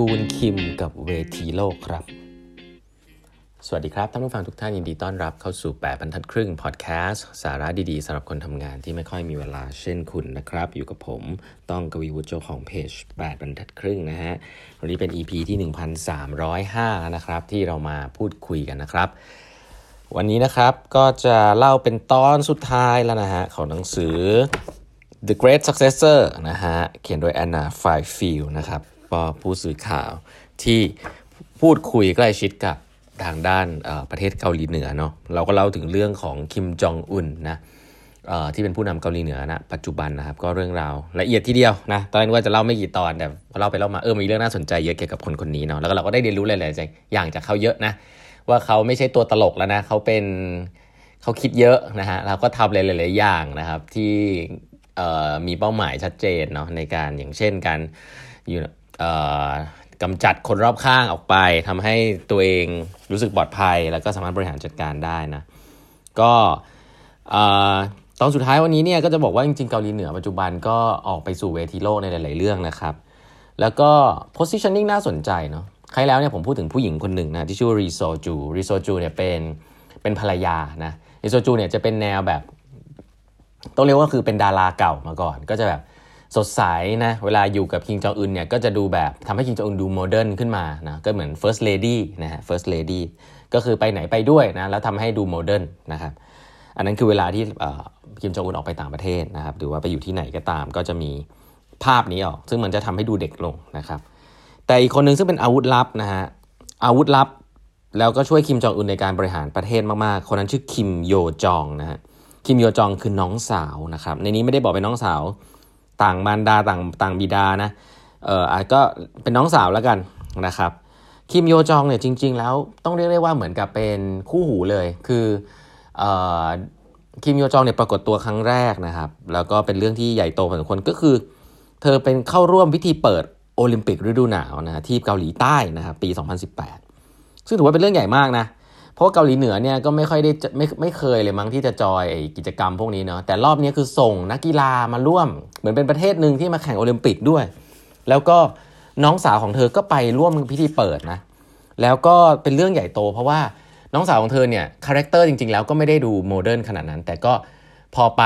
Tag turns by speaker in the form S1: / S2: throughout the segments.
S1: กูลคิมกับเวทีโลกครับ สวัสดีครับ ท่านผู้ฟังทุกท่านยินดีต้อนรับเข้าสู่ 8บรรทัดครึ่งพอดแคสต์สาระดีๆสำหรับคนทำงานที่ไม่ค่อยมีเวลาเช่นคุณนะครับ อยู่กับผมต้องกวีวุฒิเจ้าของเพจ 8บรรทัดครึ่งนะฮะ วันนี้เป็น EP ที่ 1305 นะครับ ที่เรามาพูดคุยกันนะครับ วันนี้นะครับก็จะเล่าเป็นตอนสุดท้ายแล้วนะฮะของหนังสือ The Great Successor นะฮะเขียนโดย Anna Fifield นะครับ ก็ผู้สื่อข่าวที่พูดคุยใกล้ชิดกับทางด้านประเทศเกาหลีเหนือเนาะเราก็เล่าถึงเรื่องของคิมจองอุนนะที่เป็นผู้นำเกาหลีเหนือนะปัจจุบันนะครับก็เรื่องราวละเอียดทีเดียวนะตอนแรกว่าจะเล่าไม่กี่ตอนแต่พอเล่าไปเล่ามาเออมีเรื่องน่าสนใจเยอะเกี่ยวกับคนคนนี้เนาะแล้วก็เราก็ได้เรียนรู้หลายๆอย่างจากเขาเยอะนะว่าเขาไม่ใช่ตัวตลกแล้วนะเขาเป็นเขาคิดเยอะนะฮะแล้วก็ทำหลายๆอย่างนะครับที่มีเป้าหมายชัดเจนเนาะในการอย่างเช่นการอยู่ กำจัดคนรอบข้างออกไปทำให้ตัวเองรู้สึกปลอดภัย แล้วก็สามารถบริหารจัดการได้นะ ก็ตอนสุดท้ายวันนี้เนี่ยก็จะบอกว่าจริงๆเกาหลีเหนือปัจจุบันก็ออกไปสู่เวทีโลกในหลาย ๆ เรื่องนะครับ แล้วก็ positioning น่าสนใจเนาะใครแล้วเนี่ยผมพูดถึงผู้หญิงคนหนึ่งนะที่ชื่อรีโซจูรีโซจูเนี่ยเป็นเป็นภรรยานะรีซอลจูเนี่ยจะเป็นแนวแบบ ต้องเรียกว่าคือเป็นดาราเก่ามาก่อน ก็จะแบบ สดใสนะเวลาอยู่กับคิมจองอึนเนี่ยก็จะดูแบบทำให้คิมจองอึนดู modern ขึ้นมานะก็เหมือน first lady นะฮะ first lady ก็คือไปไหนไปด้วยนะแล้วทำให้ดู modern นะครับอันนั้นคือเวลาที่คิมจองอึนออกไปต่างประเทศนะครับหรือว่าไปอยู่ที่ไหนก็ตามก็จะมีภาพนี้ออก ซึ่งมันจะทำให้ดูเด็กลงนะครับแต่อีกคนหนึ่งซึ่งเป็นอาวุธลับนะฮะอาวุธลับแล้วก็ช่วยคิมจองอึนในการบริหารประเทศมากๆ คนนั้นชื่อคิมโยจองนะฮะคิมโยจองคือน้องสาวนะครับในนี้ไม่ได้บอกเป็นน้องสาว ต่างมารดาต่างต่างบิดานะเอออาจก็เป็นน้องสาวแล้วกันนะครับคิมโยจองเนี่ยจริง ๆ แล้วต้องเรียกได้ว่าเหมือนกับเป็นคู่หูเลยคือเอ่อคิมโยจองเนี่ยปรากฏตัวครั้งแรกนะครับ แล้วก็เป็นเรื่องที่ใหญ่โตพอสมควรก็คือ เธอเป็นเข้าร่วมพิธีเปิดโอลิมปิกฤดูหนาวนะที่เกาหลีใต้นะครับปี 2018 ซึ่งถือว่าเป็นเรื่องใหญ่มากนะ เพราะเกาหลีเหนือเนี่ยก็ไม่ค่อยได้ไม่ไม่เคยเลยมั้งที่จะจอยกิจกรรมพวกนี้เนาะแต่รอบนี้คือส่งนักกีฬามาร่วม เหมือนเป็นประเทศหนึ่งที่มาแข่งโอลิมปิกด้วย แล้วก็น้องสาวของเธอก็ไปร่วมพิธีเปิดนะ แล้วก็เป็นเรื่องใหญ่โต เพราะว่าน้องสาวของเธอเนี่ย character จริงๆ แล้วก็ไม่ได้ดู modern ขนาดนั้น แต่ก็พอไป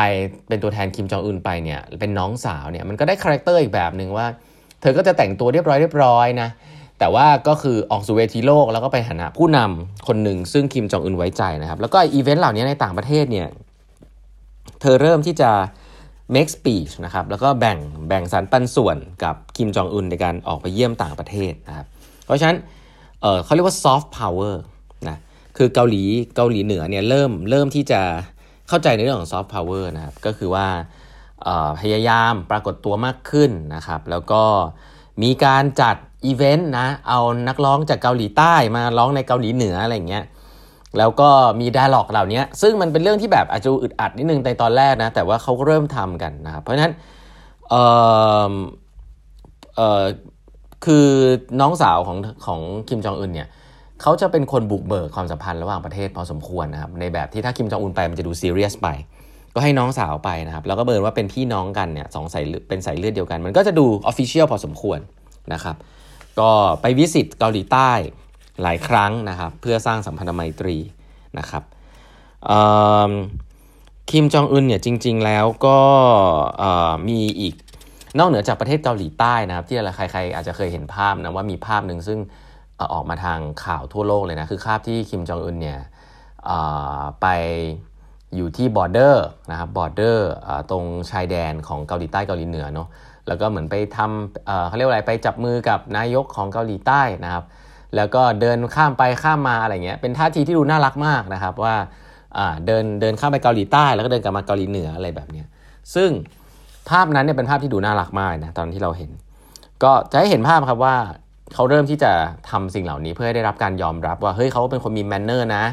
S1: เป็นตัวแทนคิมจองอึนไปเนี่ยเป็นน้องสาวเนี่ยมันก็ได้ character อีกแบบหนึ่งว่า เธอก็จะแต่งตัวเรียบร้อยเรียบร้อยนะ แต่ว่าก็คือออกสู่เวทีโลกแล้วก็ไปฐานะผู้นำคนหนึ่งซึ่งคิมจองอึนไว้ใจนะครับ แล้วก็อีเวนต์เหล่านี้ในต่างประเทศเนี่ย เธอเริ่มที่จะ make speech นะครับ แล้วก็แบ่งแบ่งสรรปันส่วนกับคิมจองอึนในการออกไปเยี่ยมต่างประเทศนะครับ เพราะฉะนั้นเขาเรียกว่า soft power นะ คือเกาหลีเกาหลีเหนือเนี่ยเริ่มเริ่มที่จะเข้าใจในเรื่องของ soft power นะครับ ก็คือว่าพยายามปรากฏตัวมากขึ้นนะครับ แล้วก็มีการจัด อีเวนต์นะ เอานักร้องจากเกาหลีใต้มาร้องในเกาหลีเหนืออะไรเงี้ย แล้วก็มีดาล็อกเหล่านี้ ซึ่งมันเป็นเรื่องที่แบบอาจจะอึดอัดนิดนึงในตอนแรกนะ แต่ว่าเขาก็เริ่มทำกันนะครับ เพราะฉะนั้น เออเออคือน้องสาวของของคิมจองอึนเนี่ยเขาจะเป็นคนบุกเบิกความสัมพันธ์ระหว่างประเทศพอสมควรนะครับ ในแบบที่ถ้าคิมจองอึนไปมันจะดูซีเรียสไป ก็ให้น้องสาวไปนะครับ แล้วก็เพราะว่าเป็นพี่น้องกันเนี่ยสองสายเป็นสายเลือดเดียวกัน มันก็จะดู official พอสมควรนะครับ ก็ไป visit เกาหลีใต้หลายครั้งนะครับเพื่อสร้างสัมพันธไมตรีนะครับคิมจองอึนเนี่ยจริง ๆ แล้วก็มีอีกนอกเหนือจากประเทศเกาหลีใต้นะครับ ที่ใครๆอาจจะเคยเห็นภาพนะว่ามีภาพหนึ่งซึ่งออกมาทางข่าวทั่วโลกเลยนะคือภาพที่คิมจองอึนเนี่ยไป อยู่ที่ border นะครับ border ตรงชายแดนของเกาหลีใต้เกาหลีเหนือเนาะแล้วก็เหมือนไปทำเขาเรียกว่าอะไรไปจับมือกับนายกของเกาหลีใต้นะครับ แล้วก็เดินข้ามไปข้ามมาอะไรเงี้ยเป็นท่าทีที่ดูน่ารักมากนะครับว่าเดินเดินข้ามไปเกาหลีใต้แล้วก็เดินกลับมาเกาหลีเหนืออะไรแบบเนี้ยซึ่งภาพนั้นเนี่ยเป็นภาพที่ดูน่ารักมากนะตอนที่เราเห็น ก็จะให้เห็นภาพครับว่าเขาเริ่มที่จะทำสิ่งเหล่านี้เพื่อให้ได้รับการยอมรับว่าเฮ้ยเขาเป็นคนมี manner นะ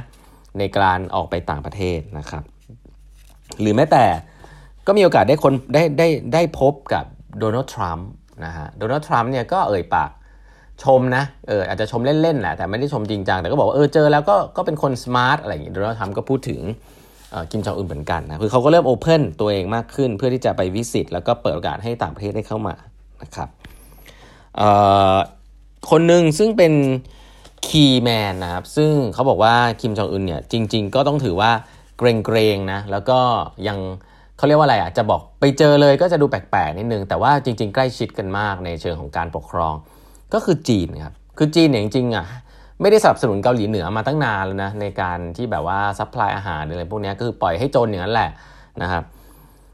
S1: ในการออกไปต่างประเทศนะครับ หรือแม้แต่ก็มีโอกาสได้คนได้ได้ได้พบกับโดนัลด์ทรัมป์นะฮะโดนัลด์ทรัมป์เนี่ยก็เอ่ยปากชมนะเอออาจจะชมเล่นๆแหละแต่ไม่ได้ชมจริงจังแต่ก็บอกว่าเออเจอแล้วก็ก็เป็นคน smart อะไรอย่างงี้โดนัลด์ทรัมป์ก็พูดถึงกิมจองอึนเหมือนกันนะคือเขาก็เริ่มโอเพนตัวเองมากขึ้น เพื่อที่จะไปวิสิตแล้วก็เปิดโอกาสให้ต่างประเทศได้เข้ามานะครับคนหนึ่งซึ่งเป็น คีแมนนะครับ ซึ่งเขาบอกว่าคิมจองอึนเนี่ยจริง ๆ ก็ต้องถือว่าเกรงๆนะ แล้วก็ยังเขาเรียกว่าอะไรอะ จะบอกไปเจอเลยก็จะดูแปลกๆนิดนึง แต่ว่าจริง ๆ ใกล้ชิดกันมากในเชิงของการปกครอง ก็คือจีนครับ คือจีนเนี่ยจริงๆอะไม่ได้สนับสนุนเกาหลีเหนือมาตั้งนานแล้วนะในการที่แบบว่า supply อาหารอะไรพวกนี้ก็คือปล่อยให้จนอย่างนั้นแหละนะครับ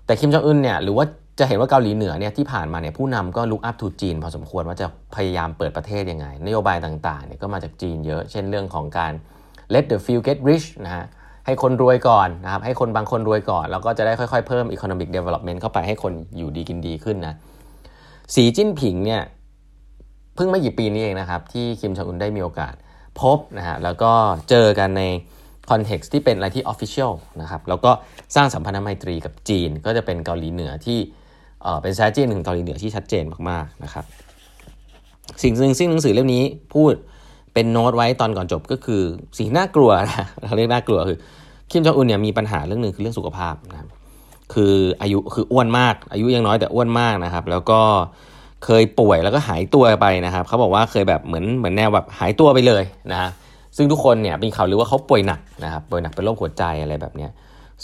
S1: แต่คิมจองอึนเนี่ยหรือว่า จะเห็นว่าเกาหลีเหนือเนี่ยที่ผ่านมาเนี่ยผู้นำก็ look up to จีนพอสมควรว่าจะพยายามเปิดประเทศยังไง นโยบายต่างๆเนี่ยก็มาจากจีนเยอะ เช่นเรื่องของการ let the few get rich นะฮะให้คนรวยก่อนนะครับให้คนบางคนรวยก่อน แล้วก็จะได้ค่อยๆเพิ่ม economic development เข้าไปให้คนอยู่ดีกินดีขึ้นนะสีจิ้นผิงเนี่ยเพิ่งไม่กี่ปีนี้เองนะครับ ที่คิมจองอึนได้มีโอกาสพบนะฮะแล้วก็เจอกันใน context ที่เป็นอะไรที่ official นะครับแล้วก็สร้างสัมพันธไมตรีกับจีนก็จะเป็นเกาหลีเหนือที่ เออเป็น strategy หนึ่งเกาหลีเหนือที่ชัดเจนมากๆนะครับ สิ่งหนึ่งซึ่งหนังสือเล่มนี้พูดเป็นโน้ตไว้ตอนก่อนจบก็คือสิ่งน่ากลัวนะเราเรียกน่ากลัวคือคิมจองอุนเนี่ยมีปัญหาเรื่องหนึ่งคือเรื่องสุขภาพนะครับคืออายุคืออ้วนมาก อายุยังน้อยแต่อ้วนมากนะครับ แล้วก็เคยป่วยแล้วก็หายตัวไปนะครับเขาบอกว่าเคยแบบเหมือนเหมือนแนวแบบหายตัวไปเลยนะซึ่งทุกคนเนี่ยเป็นข่าวหรือว่าเขาป่วยหนักนะครับป่วยหนักเป็นโรคหัวใจอะไรแบบเนี้ย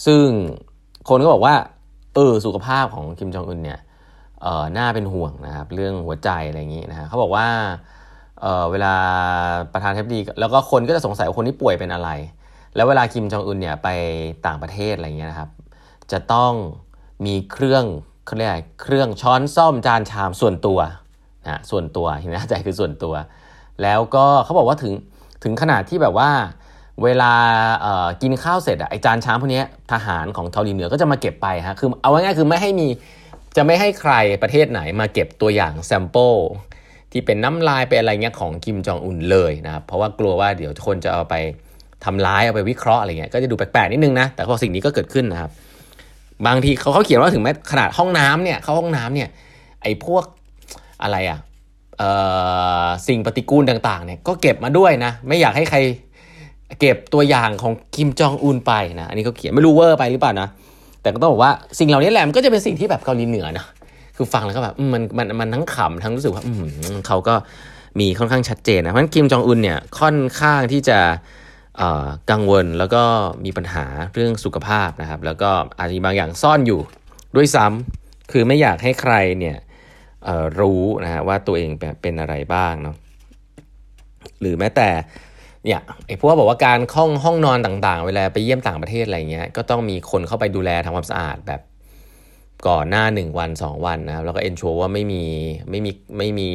S1: ซึ่งคนก็บอกว่า ออสุขภาพของคิมจองอึนเนี่ยเออน่าเป็นห่วงนะครับเรื่องหัวใจอะไรอย่างนี้นะฮะเขาบอกว่าเออเวลาประธานเทปดีแล้วก็คนก็จะสงสัยว่าคนที่ป่วยเป็นอะไร แล้วเวลาคิมจองอึนเนี่ยไปต่างประเทศอะไรเงี้ยนะครับ จะต้องมีเครื่องเขาเรียกเครื่องช้อนส้อมจานชามส่วนตัวนะส่วนตัวเห็นไหมใจคือส่วนตัว แล้วก็เขาบอกว่าถึงถึงขนาดที่แบบว่า เวลากินข้าวเสร็จอะไอจานชามพวกนี้ทหารของเกาหลีเหนือก็จะมาเก็บไปฮะคือเอาง่ายๆคือไม่ให้มีจะไม่ให้ใครประเทศไหนมาเก็บตัวอย่าง sample ที่เป็นน้ำลายเป็นอะไรเงี้ยของคิมจองอุนเลยนะครับเพราะว่ากลัวว่าเดี๋ยวคนจะเอาไปทำร้ายเอาไปวิเคราะห์อะไรเงี้ยก็จะดูแปลกๆนิดนึงนะแต่พอสิ่งนี้ก็เกิดขึ้นนะครับ บางทีเขาเขาเขียนว่าถึงแม้ขนาดห้องน้ำเนี่ยเข้าห้องน้ำเนี่ยไอ้พวกอะไรอะ่ะสิ่งปฏิกูลต่างๆเนี่ยก็เก็บมาด้วยนะ ไม่อยากให้ใคร เก็บตัวอย่างของคิมจองอุนไปนะ อันนี้เขาเขียนไม่รู้เวอร์ไปหรือเปล่านะ แต่ก็ต้องบอกว่าสิ่งเหล่านี้แหละมันก็จะเป็นสิ่งที่แบบเกาหลีเหนือนะคือฟังแล้วก็แบบมันมันมันทั้งขำทั้งรู้สึกว่าเขาก็มีค่อนข้างชัดเจนนะเพราะฉะนั้นคิมจองอุนเนี่ยค่อนข้างที่จะกังวลแล้วก็มีปัญหาเรื่องสุขภาพนะครับ แล้วก็อาจจะมีบางอย่างซ่อนอยู่ด้วยซ้ำคือไม่อยากให้ใครเนี่ยรู้นะฮะว่าตัวเองเป็นอะไรบ้างเนาะหรือแม้แต่ เนี่ยไอ้พวกบอกว่าการห้องห้องนอนต่างๆ เวลาไปเยี่ยมต่างประเทศอะไรเงี้ยก็ต้องมีคนเข้าไปดูแลทำความสะอาดแบบก่อนหน้า 1 วัน 2 วันนะครับแล้วก็เอนชัวว่าไม่มีไม่มีไม่มี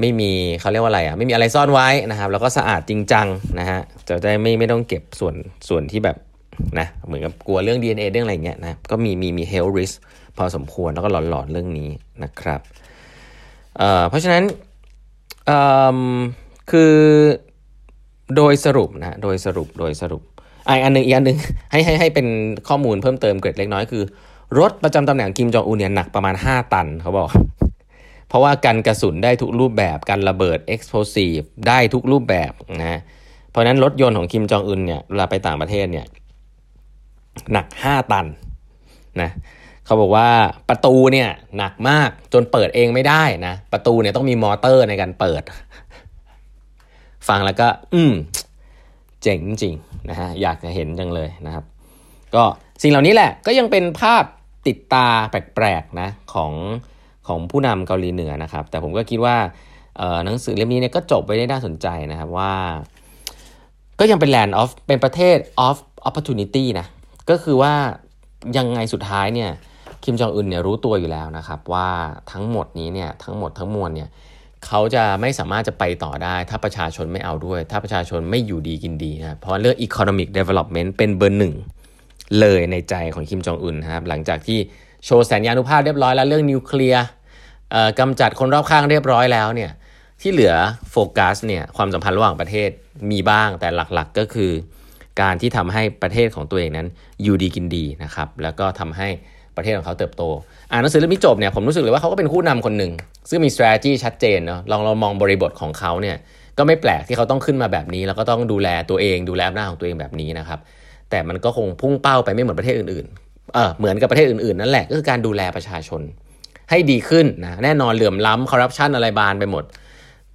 S1: ไม่มีเขาเรียกว่าอะไรอะไม่มีอะไรซ่อนไว้นะครับ แล้วก็สะอาดจริงจังนะฮะจะได้ไม่ไม่ต้องเก็บส่วนส่วนที่แบบนะเหมือนกับกลัวเรื่อง DNA เรื่องอะไรเงี้ยนะก็มีมีมี health risk พอสมควรแล้วก็หลอนๆเรื่องนี้นะครับเอ่อเพราะฉะนั้นเอ่อคือ โดยสรุปนะโดยสรุปโดยสรุปออันหนึ่งอีกอันหนึ่งให้ให้ให้เป็นข้อมูลเพิ่มเติมเกร็ดเล็กน้อยคือ รถประจำตำแหน่งกิมจองอูเนี่ยหนักประมาณ 5 ตันเขาบอก เพราะว่ากันกระสุนได้ทุกรูปแบบการระเบิด explosive ได้ทุกรูปแบบนะเพราะนั้นรถยนต์ของคิมจองอึนเนี่ยเวลาไปต่างประเทศเนี่ยหนัก 5 ตันนะเขาบอกว่าประตูเนี่ยหนักมากจนเปิดเองไม่ได้นะประตูเนี่ยต้องมีมอเตอร์ในการเปิด ฟังแล้วก็ อืมเจ๋งจริงนะฮะอยากจะเห็นจังเลยนะครับ ก็สิ่งเหล่านี้แหละก็ยังเป็นภาพติดตาแปลกๆนะของของผู้นำเกาหลีเหนือนะครับ แต่ผมก็คิดว่าหนังสือเล่มนี้เนี่ยก็จบไปได้น่าสนใจนะครับว่า ก็ยังเป็น land of เป็นประเทศ of opportunity นะก็คือว่ายังไงสุดท้ายเนี่ยคิมจองอึนเนี่ยรู้ตัวอยู่แล้วนะครับ ว่าทั้งหมดนี้เนี่ยทั้งหมดทั้งมวลเนี่ย เขาจะไม่สามารถจะไปต่อได้ ถ้าประชาชนไม่เอาด้วย ถ้าประชาชนไม่อยู่ดีกินดีนะเพราะเรื่อง economic development เป็นเบอร์หนึ่งเลยในใจของคิมจองอึนครับหลังจากที่โชว์แสนยานุภาพเรียบร้อยแล้วเรื่องนิวเคลียร์กำจัดคนรอบข้างเรียบร้อยแล้วเนี่ยที่เหลือโฟกัสเนี่ยความสัมพันธ์ระหว่างประเทศมีบ้างแต่หลักๆก็คือ การที่ทำให้ประเทศของตัวเองนั้นอยู่ดีกินดีนะครับแล้วก็ทำให้ ประเทศของเขาเติบโต อ่านหนังสือเล่มนี้จบเนี่ยผมรู้สึกเลยว่าเขาก็เป็นผู้นำคนหนึ่ง ซึ่งมี strategy ชัดเจนเนาะลองเรามองบริบทของเขาเนี่ยก็ไม่แปลกที่เขาต้องขึ้นมาแบบนี้ แล้วก็ต้องดูแลตัวเองดูแลอำนาจของตัวเองแบบนี้นะครับแต่มันก็คงพุ่งเป้าไปไม่เหมือนประเทศอื่นๆเออเหมือนกับประเทศอื่นๆนั่นแหละก็คือการดูแลประชาชน ให้ดีขึ้นนะแน่นอนเหลื่อมล้ำคอร์รัปชันอะไรบานไปหมด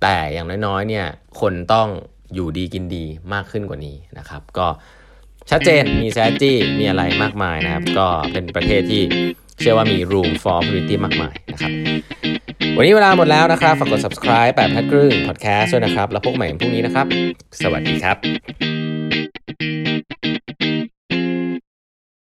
S1: แต่อย่างน้อยๆเนี่ยคนต้องอยู่ดีกินดีมากขึ้นกว่านี้นะครับ ก็ ชัดเจนมีแซจี้มีอะไรมากมายนะครับ ก็เป็นประเทศที่เชื่อว่ามี room for opportunity มากมายนะครับ วันนี้เวลาหมดแล้วนะครับ ฝากกด subscribe แบบพัดครึ่ง podcast ด้วยนะครับ แล้วพบใหม่พรุ่งนี้นะครับ สวัสดีครับ